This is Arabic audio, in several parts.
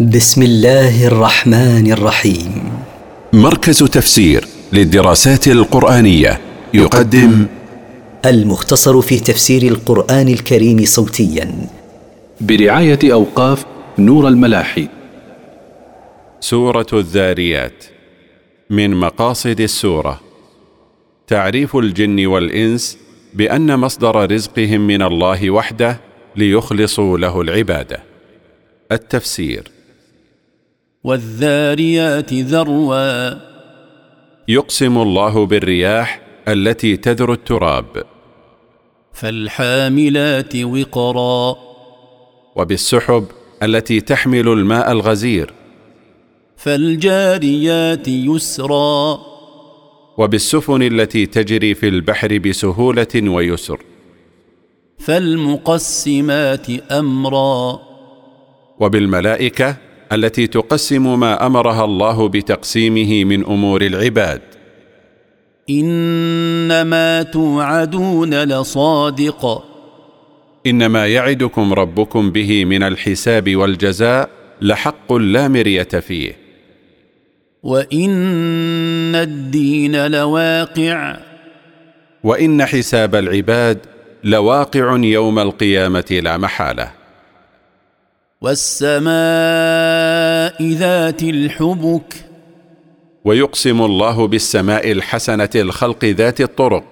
بسم الله الرحمن الرحيم. مركز تفسير للدراسات القرآنية يقدم المختصر في تفسير القرآن الكريم صوتيا. برعاية أوقاف نور الملاحي. سورة الذاريات من مقاصد السورة. تعريف الجن والإنس بأن مصدر رزقهم من الله وحده ليخلصوا له العبادة. التفسير. والذاريات ذروا. يقسم الله بالرياح التي تذر التراب. فالحاملات وقرا. وبالسحب التي تحمل الماء الغزير. فالجاريات يسرا. وبالسفن التي تجري في البحر بسهولة ويسر. فالمقسمات أمرا. وبالملائكة التي تقسم ما أمرها الله بتقسيمه من أمور العباد. إنما توعدون لصادق. إنما يعدكم ربكم به من الحساب والجزاء لحق لا مرية فيه. وإن الدين لواقع. وإن حساب العباد لواقع يوم القيامة لا محالة. والسماء ذات الحبك. ويقسم الله بالسماء الحسنة الخلق ذات الطرق.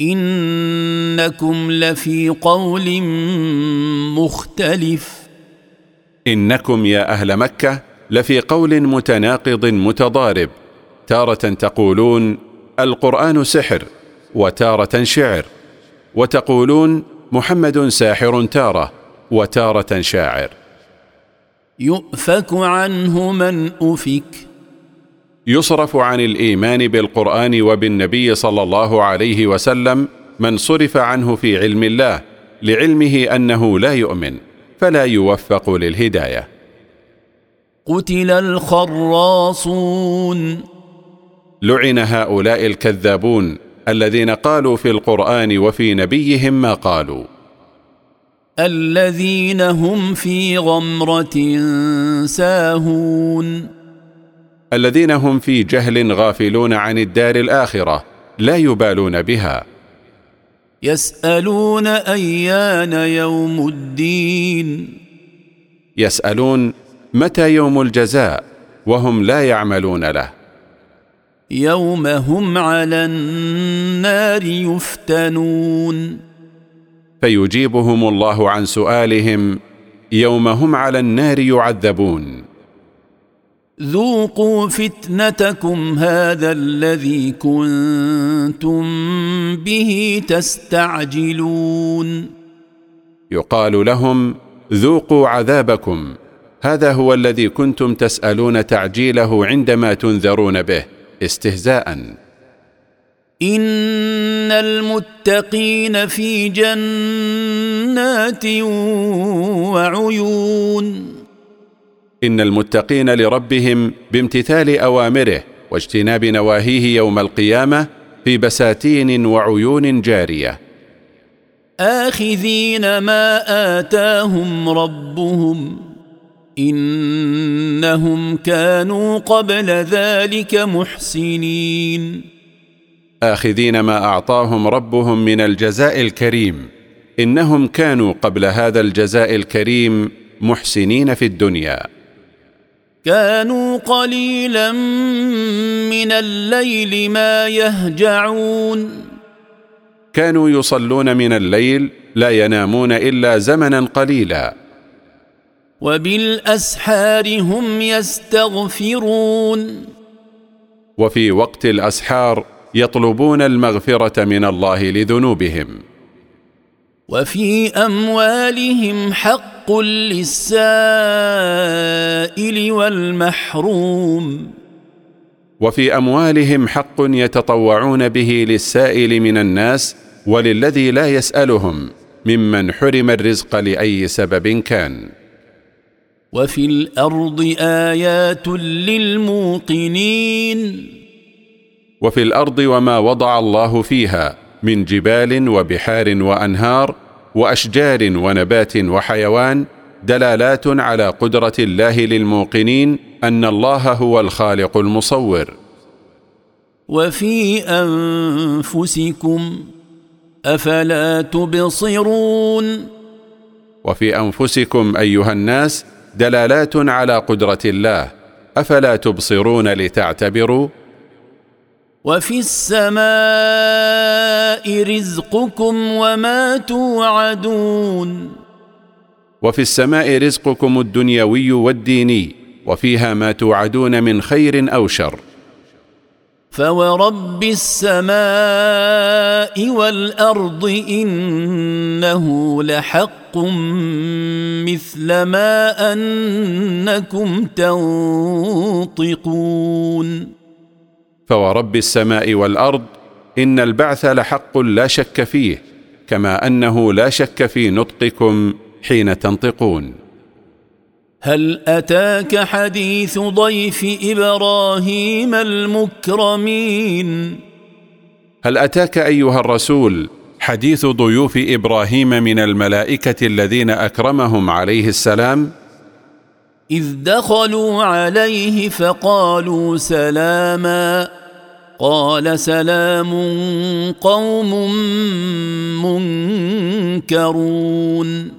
إنكم لفي قول مختلف. إنكم يا أهل مكة لفي قول متناقض متضارب. تارة تقولون القرآن سحر وتارة شعر. وتقولون محمد ساحر تارة. وتارة شاعر. يؤفك عنه من أفك. يصرف عن الإيمان بالقرآن وبالنبي صلى الله عليه وسلم من صرف عنه في علم الله لعلمه أنه لا يؤمن فلا يوفق للهداية. قتل الخراصون. لعن هؤلاء الكذابون الذين قالوا في القرآن وفي نبيهم ما قالوا. الذين هم في غمرة ساهون. الذين هم في جهل غافلون عن الدار الآخرة لا يبالون بها. يسألون أيان يوم الدين. يسألون متى يوم الجزاء وهم لا يعملون له. يوم هم على النار يفتنون. فيجيبهم الله عن سؤالهم يوم هم على النار يعذبون. ذوقوا فتنتكم هذا الذي كنتم به تستعجلون. يقال لهم ذوقوا عذابكم هذا هو الذي كنتم تسألون تعجيله عندما تنذرون به استهزاء. إن المتقين في جنات وعيون. إن المتقين لربهم بامتثال أوامره واجتناب نواهيه يوم القيامة في بساتين وعيون جارية. آخذين ما آتاهم ربهم إنهم كانوا قبل ذلك محسنين. آخذين ما أعطاهم ربهم من الجزاء الكريم. إنهم كانوا قبل هذا الجزاء الكريم محسنين في الدنيا. كانوا قليلا من الليل ما يهجعون. كانوا يصلون من الليل لا ينامون إلا زمنا قليلا. وبالأسحار هم يستغفرون. وفي وقت الأسحار يطلبون المغفرة من الله لذنوبهم. وفي أموالهم حق للسائل والمحروم. وفي أموالهم حق يتطوعون به للسائل من الناس وللذي لا يسألهم ممن حرم الرزق لأي سبب كان. وفي الأرض آيات للموقنين. وفي الأرض وما وضع الله فيها من جبال وبحار وأنهار وأشجار ونبات وحيوان دلالات على قدرة الله للموقنين أن الله هو الخالق المصور. وفي أنفسكم أفلا تبصرون؟ وفي أنفسكم أيها الناس دلالات على قدرة الله أفلا تبصرون لتعتبروا؟ وفي السماء رزقكم وما توعدون. وفي السماء رزقكم الدنيوي والديني وفيها ما توعدون من خير أو شر. فورب السماء والأرض إنه لحق مثل ما أنكم تنطقون. فورب السماء والأرض إن البعث لحق لا شك فيه كما أنه لا شك في نطقكم حين تنطقون. هل أتاك حديث ضيف إبراهيم المكرمين؟ هل أتاك أيها الرسول حديث ضيوف إبراهيم من الملائكة الذين أكرمهم عليه السلام؟ إذ دخلوا عليه فقالوا سلاما قال سلام قوم منكرون.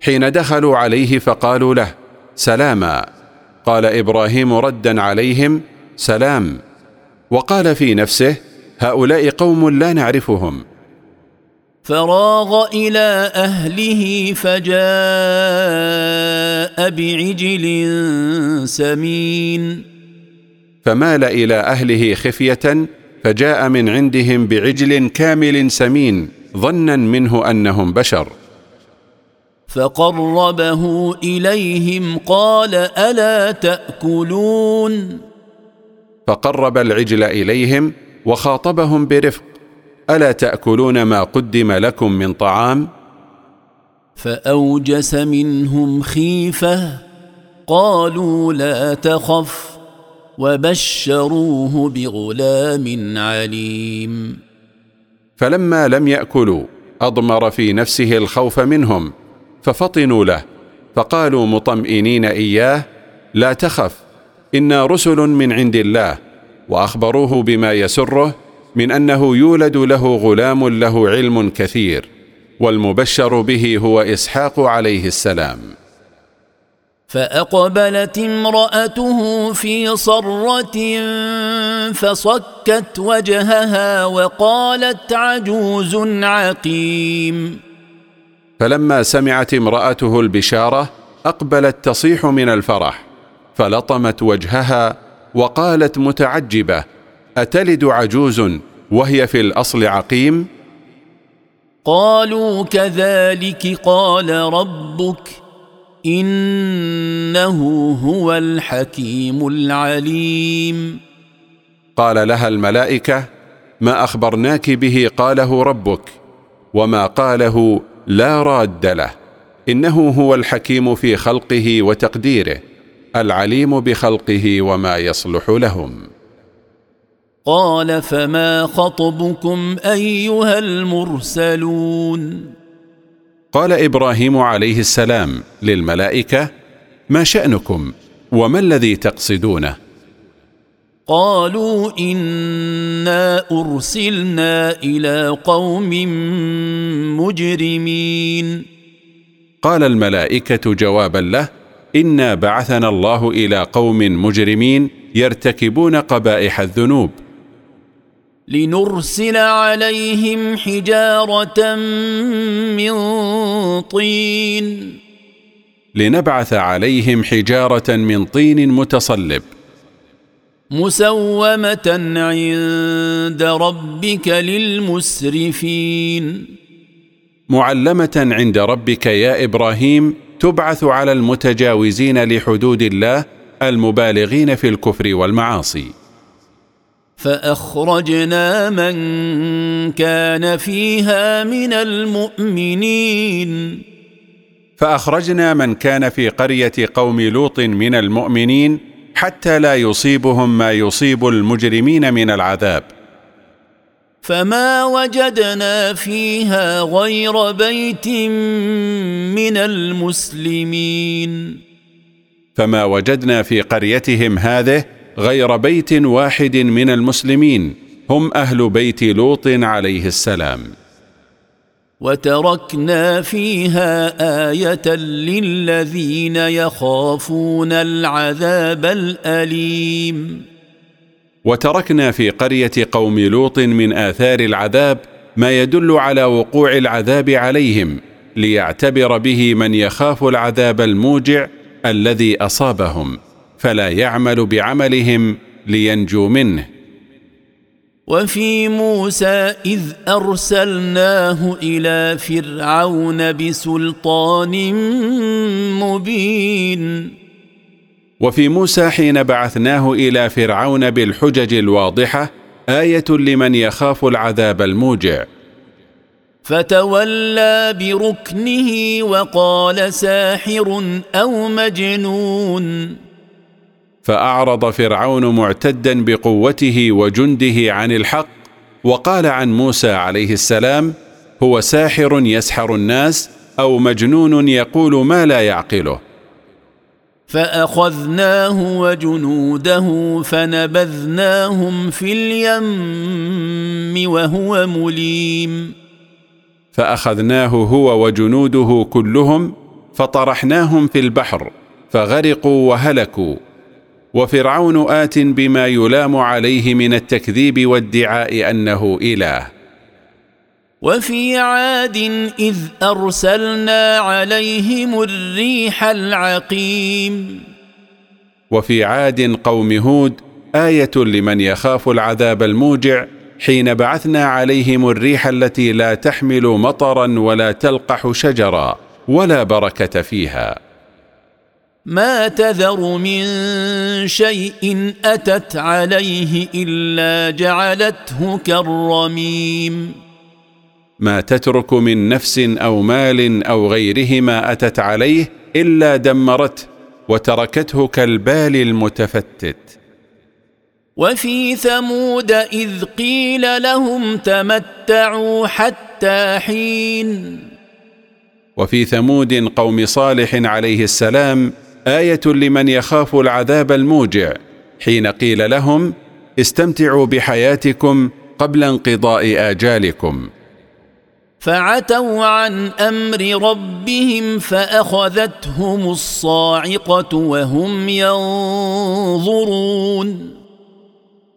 حين دخلوا عليه فقالوا له سلاما. قال إبراهيم ردا عليهم سلام. وقال في نفسه هؤلاء قوم لا نعرفهم. فراغ إلى أهله فجاء بعجل سمين. فمال إلى أهله خفية فجاء من عندهم بعجل كامل سمين ظنا منه أنهم بشر. فقربه إليهم قال ألا تأكلون؟ فقرب العجل إليهم وخاطبهم برفق ألا تأكلون ما قدم لكم من طعام؟ فأوجس منهم خيفة قالوا لا تخف. وبشروه بغلام عليم. فلما لم يأكلوا أضمر في نفسه الخوف منهم ففطنوا له فقالوا مطمئنين إياه لا تخف إنا رسل من عند الله وأخبروه بما يسره من أنه يولد له غلام له علم كثير والمبشر به هو إسحاق عليه السلام. فأقبلت امرأته في صرة فصكت وجهها وقالت عجوز عقيم. فلما سمعت امرأته البشارة أقبلت تصيح من الفرح فلطمت وجهها وقالت متعجبة أتلد عجوز وهي في الأصل عقيم؟ قالوا كذلك قال ربك. إنه هو الحكيم العليم. قال لها الملائكة ما أخبرناك به قاله ربك وما قاله لا راد له. إنه هو الحكيم في خلقه وتقديره العليم بخلقه وما يصلح لهم. قال فما خطبكم أيها المرسلون؟ قال إبراهيم عليه السلام للملائكة ما شأنكم؟ وما الذي تقصدونه? قالوا إنا أرسلنا إلى قوم مجرمين. قال الملائكة جوابا له إنا بعثنا الله إلى قوم مجرمين يرتكبون قبائح الذنوب. لنرسل عليهم حجارة من طين. لنبعث عليهم حجارة من طين متصلب. مسومة عند ربك للمسرفين. معلمة عند ربك يا إبراهيم تبعث على المتجاوزين لحدود الله المبالغين في الكفر والمعاصي. فأخرجنا من كان فيها من المؤمنين. فأخرجنا من كان في قرية قوم لوط من المؤمنين حتى لا يصيبهم ما يصيب المجرمين من العذاب. فما وجدنا فيها غير بيت من المسلمين. فما وجدنا في قريتهم هذه غير بيت واحد من المسلمين هم أهل بيت لوط عليه السلام. وتركنا فيها آية للذين يخافون العذاب الأليم. وتركنا في قرية قوم لوط من آثار العذاب ما يدل على وقوع العذاب عليهم ليعتبر به من يخاف العذاب الموجع الذي أصابهم. فلا يعمل بعملهم لينجو منه. وفي موسى إذ أرسلناه إلى فرعون بسلطان مبين. وفي موسى حين بعثناه إلى فرعون بالحجج الواضحة آية لمن يخاف العذاب الموجع. فتولى بركنه وقال ساحر أو مجنون. فأعرض فرعون معتدا بقوته وجنده عن الحق وقال عن موسى عليه السلام هو ساحر يسحر الناس أو مجنون يقول ما لا يعقله. فأخذناه وجنوده فنبذناهم في اليم وهو مليم. فأخذناه هو وجنوده كلهم فطرحناهم في البحر فغرقوا وهلكوا. وفرعون آت بما يلام عليه من التكذيب وادعاء أنه إله. وفي عاد إذ أرسلنا عليهم الريح العقيم. وفي عاد قوم هود آية لمن يخاف العذاب الموجع حين بعثنا عليهم الريح التي لا تحمل مطرا ولا تلقح شجرا ولا بركة فيها. ما تذر من شيء أتت عليه إلا جعلته كالرميم. ما تترك من نفس أو مال أو غيرهما أتت عليه إلا دمرته وتركته كالبال المتفتت. وفي ثمود إذ قيل لهم تمتعوا حتى حين. وفي ثمود قوم صالح عليه السلام آية لمن يخاف العذاب الموجع حين قيل لهم استمتعوا بحياتكم قبل انقضاء آجالكم. فعتوا عن أمر ربهم فأخذتهم الصاعقة وهم ينظرون.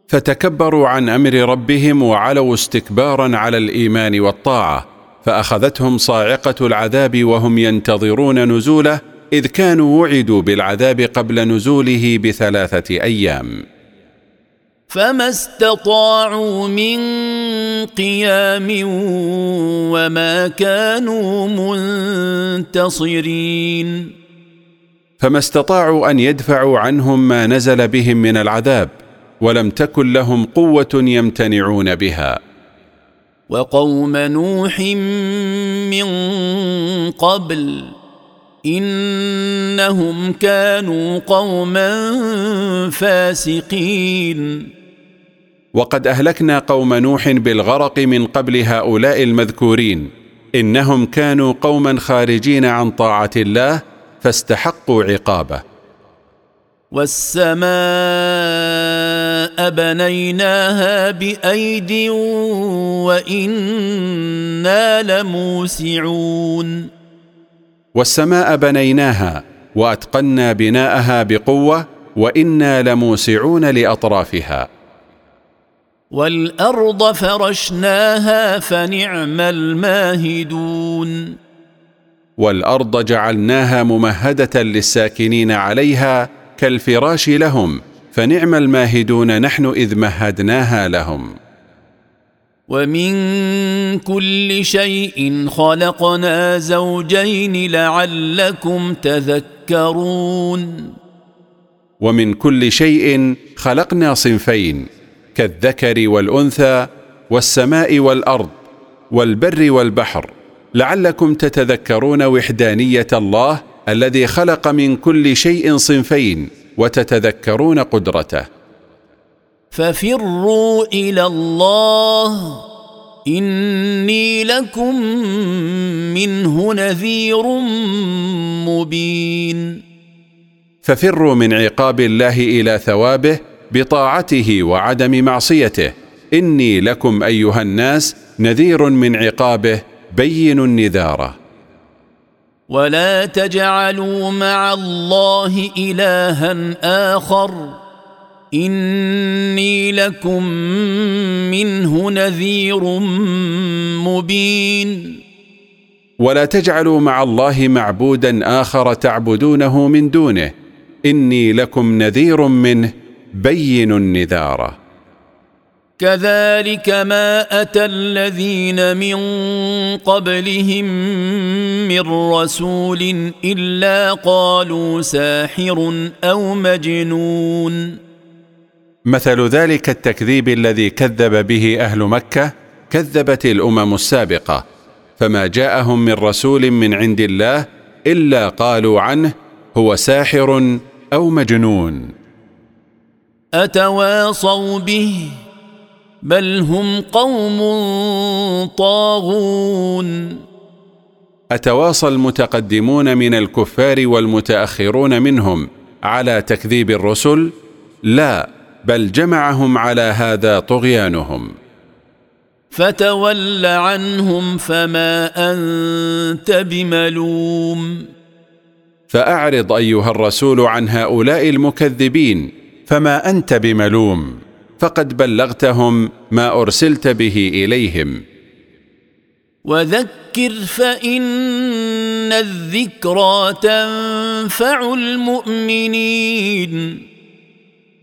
فتكبروا عن أمر ربهم وعلوا استكبارا على الإيمان والطاعة فأخذتهم صاعقة العذاب وهم ينتظرون نزوله إذ كانوا وعدوا بالعذاب قبل نزوله بثلاثة أيام. فما استطاعوا من قيام وما كانوا منتصرين. فما استطاعوا ان يدفعوا عنهم ما نزل بهم من العذاب ولم تكن لهم قوه يمتنعون بها. وقوم نوح من قبل إنهم كانوا قوما فاسقين. وقد أهلكنا قوم نوح بالغرق من قبل هؤلاء المذكورين. إنهم كانوا قوما خارجين عن طاعة الله فاستحقوا عقابه. والسماء بنيناها بأيد وإنا لموسعون. والسماء بنيناها وأتقنا بناءها بقوة وإنا لموسعون لأطرافها. والأرض فرشناها فنعم الماهدون. والأرض جعلناها ممهدة للساكنين عليها كالفراش لهم فنعم الماهدون نحن إذ مهدناها لهم. ومن كل شيء خلقنا زوجين لعلكم تذكرون ومن كل شيء خلقنا صنفين كالذكر والانثى والسماء والارض والبر والبحر لعلكم تتذكرون وحدانيه الله الذي خلق من كل شيء صنفين وتتذكرون قدرته. ففروا إلى الله. إني لكم منه نذير مبين. ففروا من عقاب الله إلى ثوابه بطاعته وعدم معصيته. إني لكم أيها الناس نذير من عقابه بين النذاره ولا تجعلوا مع الله إلها آخر. إني لكم منه نذير مبين. ولا تجعلوا مع الله معبودا آخر تعبدونه من دونه. إني لكم نذير منه بين النذاره كذلك ما أتى الذين من قبلهم من رسول إلا قالوا ساحر أو مجنون. مثل ذلك التكذيب الذي كذب به أهل مكة كذبت الأمم السابقة فما جاءهم من رسول من عند الله إلا قالوا عنه هو ساحر أو مجنون. أتواصوا به؟ بل هم قوم طاغون. أتواصى المتقدمون من الكفار والمتأخرون منهم على تكذيب الرسل؟ لا بل جمعهم على هذا طغيانهم. فتول عنهم فما أنت بملوم. فأعرض أيها الرسول عن هؤلاء المكذبين فما أنت بملوم؟ فقد بلغتهم ما أرسلت به إليهم. وذكر فإن الذكرى تنفع المؤمنين.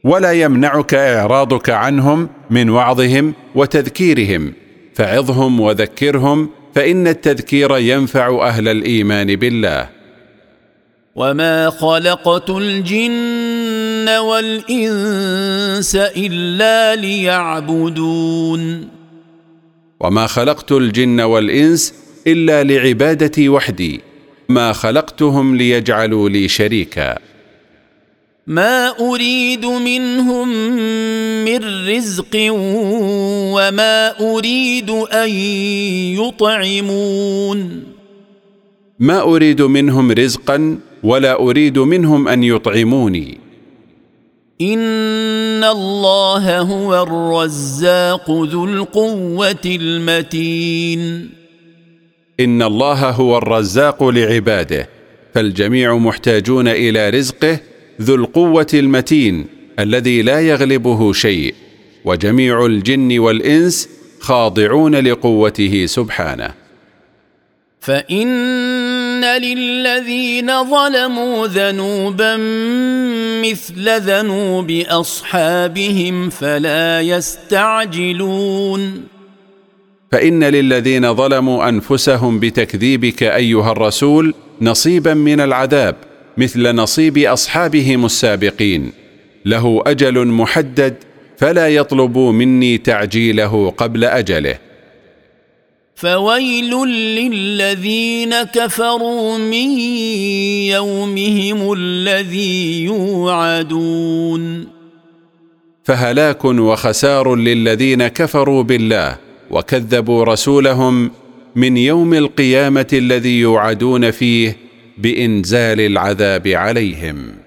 ولا يمنعك إعراضك عنهم من وعظهم وتذكيرهم. فعظهم وذكرهم فإن التذكير ينفع أهل الإيمان بالله. وما خلقت الجن والانس الا ليعبدون. وما خلقت الجن والانس الا لعبادتي وحدي. ما خلقتهم ليجعلوا لي شريكا. ما اريد منهم من رزق وما اريد ان يطعمون ما اريد منهم رزقا ولا اريد منهم ان يطعموني ان الله هو الرزاق ذو القوه المتين ان الله هو الرزاق لعباده فالجميع محتاجون إلى رزقه ذو القوة المتين الذي لا يغلبه شيء وجميع الجن والإنس خاضعون لقوته سبحانه. فإن للذين ظلموا ذنوبا مثل ذنوب أصحابهم فلا يستعجلون. فإن للذين ظلموا أنفسهم بتكذيبك أيها الرسول نصيبا من العذاب مثل نصيب أصحابهم السابقين. له أجل محدد فلا يطلبوا مني تعجيله قبل أجله. فويل للذين كفروا من يومهم الذي يوعدون. فهلاك وخسار للذين كفروا بالله وكذبوا رسولهم من يوم القيامة الذي يوعدون فيه بإنزال العذاب عليهم.